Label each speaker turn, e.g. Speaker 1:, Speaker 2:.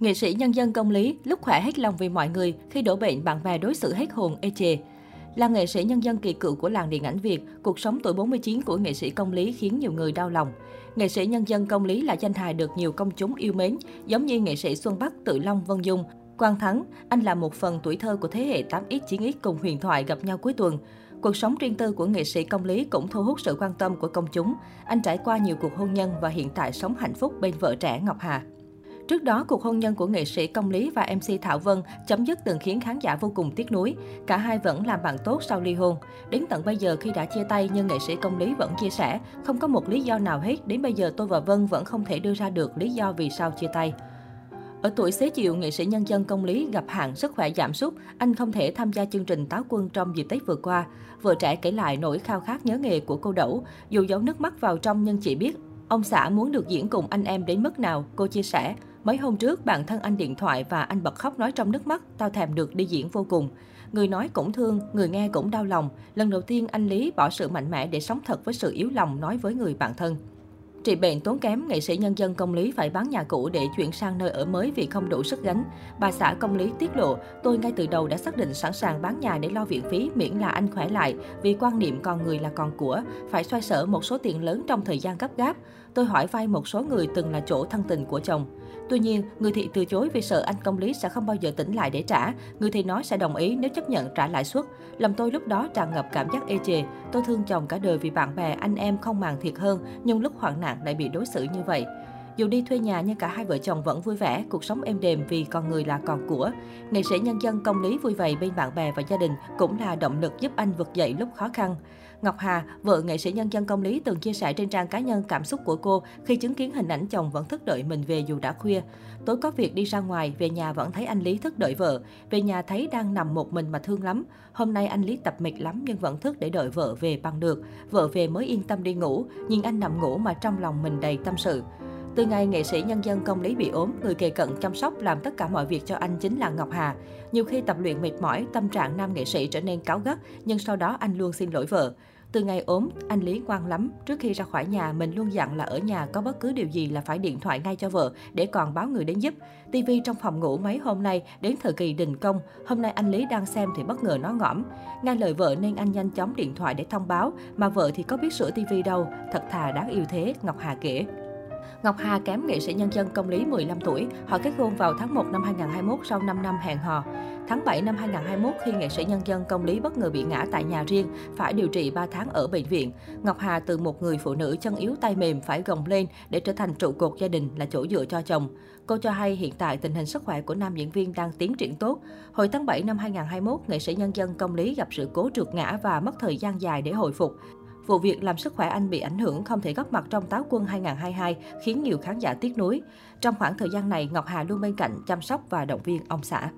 Speaker 1: Nghệ sĩ nhân dân công lý, lúc khỏe hết lòng vì mọi người, khi đổ bệnh bạn bè đối xử hết hồn ê chề. Là nghệ sĩ nhân dân kỳ cựu của làng điện ảnh Việt, cuộc sống tuổi 49 của nghệ sĩ công lý khiến nhiều người đau lòng. Nghệ sĩ nhân dân công lý là danh hài được nhiều công chúng yêu mến, giống như nghệ sĩ Xuân Bắc, Tự Long, Vân Dung. Quang Thắng, anh là một phần tuổi thơ của thế hệ 8X, 9X cùng huyền thoại gặp nhau cuối tuần. Cuộc sống riêng tư của nghệ sĩ công lý cũng thu hút sự quan tâm của công chúng. Anh trải qua nhiều cuộc hôn nhân và hiện tại sống hạnh phúc bên vợ trẻ Ngọc Hà. Trước đó, cuộc hôn nhân của nghệ sĩ Công Lý và MC Thảo Vân chấm dứt từng khiến khán giả vô cùng tiếc nuối. Cả hai vẫn làm bạn tốt sau ly hôn. Đến tận bây giờ khi đã chia tay nhưng nghệ sĩ Công Lý vẫn chia sẻ, không có một lý do nào hết, đến bây giờ tôi và Vân vẫn không thể đưa ra được lý do vì sao chia tay. Ở tuổi xế chiều, nghệ sĩ nhân dân công lý gặp hạn sức khỏe giảm sút, anh không thể tham gia chương trình táo quân trong dịp Tết vừa qua. Vợ trẻ kể lại nỗi khao khát nhớ nghề của cô Đẩu, dù giấu nước mắt vào trong nhưng chỉ biết ông xã muốn được diễn cùng anh em đến mức nào, cô chia sẻ. Mấy hôm trước, bạn thân anh điện thoại và anh bật khóc nói trong nước mắt, tao thèm được đi diễn vô cùng. Người nói cũng thương, người nghe cũng đau lòng. Lần đầu tiên anh Lý bỏ sự mạnh mẽ để sống thật với sự yếu lòng nói với người bạn thân. Trị bệnh tốn kém, nghệ sĩ nhân dân công lý phải bán nhà cũ để chuyển sang nơi ở mới vì không đủ sức gánh. Bà xã công lý tiết lộ, tôi ngay từ đầu đã xác định sẵn sàng bán nhà để lo viện phí miễn là anh khỏe lại, vì quan niệm con người là con của, phải xoay sở một số tiền lớn trong thời gian gấp gáp. Tôi hỏi vay một số người từng là chỗ thân tình của chồng. Tuy nhiên, người thị từ chối vì sợ anh công lý sẽ không bao giờ tỉnh lại để trả. Người thị nói sẽ đồng ý nếu chấp nhận trả lãi suất. Lòng tôi lúc đó tràn ngập cảm giác ê chề. Tôi thương chồng cả đời vì bạn bè, anh em không màng thiệt hơn, nhưng lúc hoạn nạn lại bị đối xử như vậy. Dù đi thuê nhà nhưng cả hai vợ chồng vẫn vui vẻ, cuộc sống êm đềm vì con người là con của. Nghệ sĩ nhân dân công lý vui vầy bên bạn bè và gia đình cũng là động lực giúp anh vực dậy lúc khó khăn. Ngọc Hà, vợ nghệ sĩ nhân dân công lý từng chia sẻ trên trang cá nhân cảm xúc của cô khi chứng kiến hình ảnh chồng vẫn thức đợi mình về dù đã khuya. Tối có việc đi ra ngoài, về nhà vẫn thấy anh Lý thức đợi vợ. Về nhà thấy đang nằm một mình mà thương lắm. Hôm nay anh Lý tập mệt lắm nhưng vẫn thức để đợi vợ về bằng được. Vợ về mới yên tâm đi ngủ, nhưng anh nằm ngủ mà trong lòng mình đầy tâm sự. Từ ngày nghệ sĩ nhân dân công lý bị ốm, người kề cận chăm sóc làm tất cả mọi việc cho anh chính là Ngọc Hà. Nhiều khi tập luyện mệt mỏi, tâm trạng nam nghệ sĩ trở nên cáu gắt, nhưng sau đó anh luôn xin lỗi vợ. Từ ngày ốm, anh Lý ngoan lắm. Trước khi ra khỏi nhà, mình luôn dặn là ở nhà có bất cứ điều gì là phải điện thoại ngay cho vợ để còn báo người đến giúp. TV trong phòng ngủ mấy hôm nay đến thời kỳ đình công. Hôm nay anh Lý đang xem thì bất ngờ nó ngõm. Nghe lời vợ nên anh nhanh chóng điện thoại để thông báo. Mà vợ thì có biết sửa TV đâu. Thật thà đáng yêu thế, Ngọc Hà kể. Ngọc Hà kém nghệ sĩ nhân dân công lý 15 tuổi. Họ kết hôn vào tháng 1 năm 2021 sau 5 năm hẹn hò. Tháng 7 năm 2021, khi nghệ sĩ nhân dân công lý bất ngờ bị ngã tại nhà riêng, phải điều trị 3 tháng ở bệnh viện, Ngọc Hà từ một người phụ nữ chân yếu tay mềm phải gồng lên để trở thành trụ cột gia đình là chỗ dựa cho chồng. Cô cho hay hiện tại tình hình sức khỏe của nam diễn viên đang tiến triển tốt. Hồi tháng 7 năm 2021, nghệ sĩ nhân dân công lý gặp sự cố trượt ngã và mất thời gian dài để hồi phục. Vụ việc làm sức khỏe anh bị ảnh hưởng không thể góp mặt trong táo quân 2022 khiến nhiều khán giả tiếc nuối. Trong khoảng thời gian này, Ngọc Hà luôn bên cạnh chăm sóc và động viên ông xã.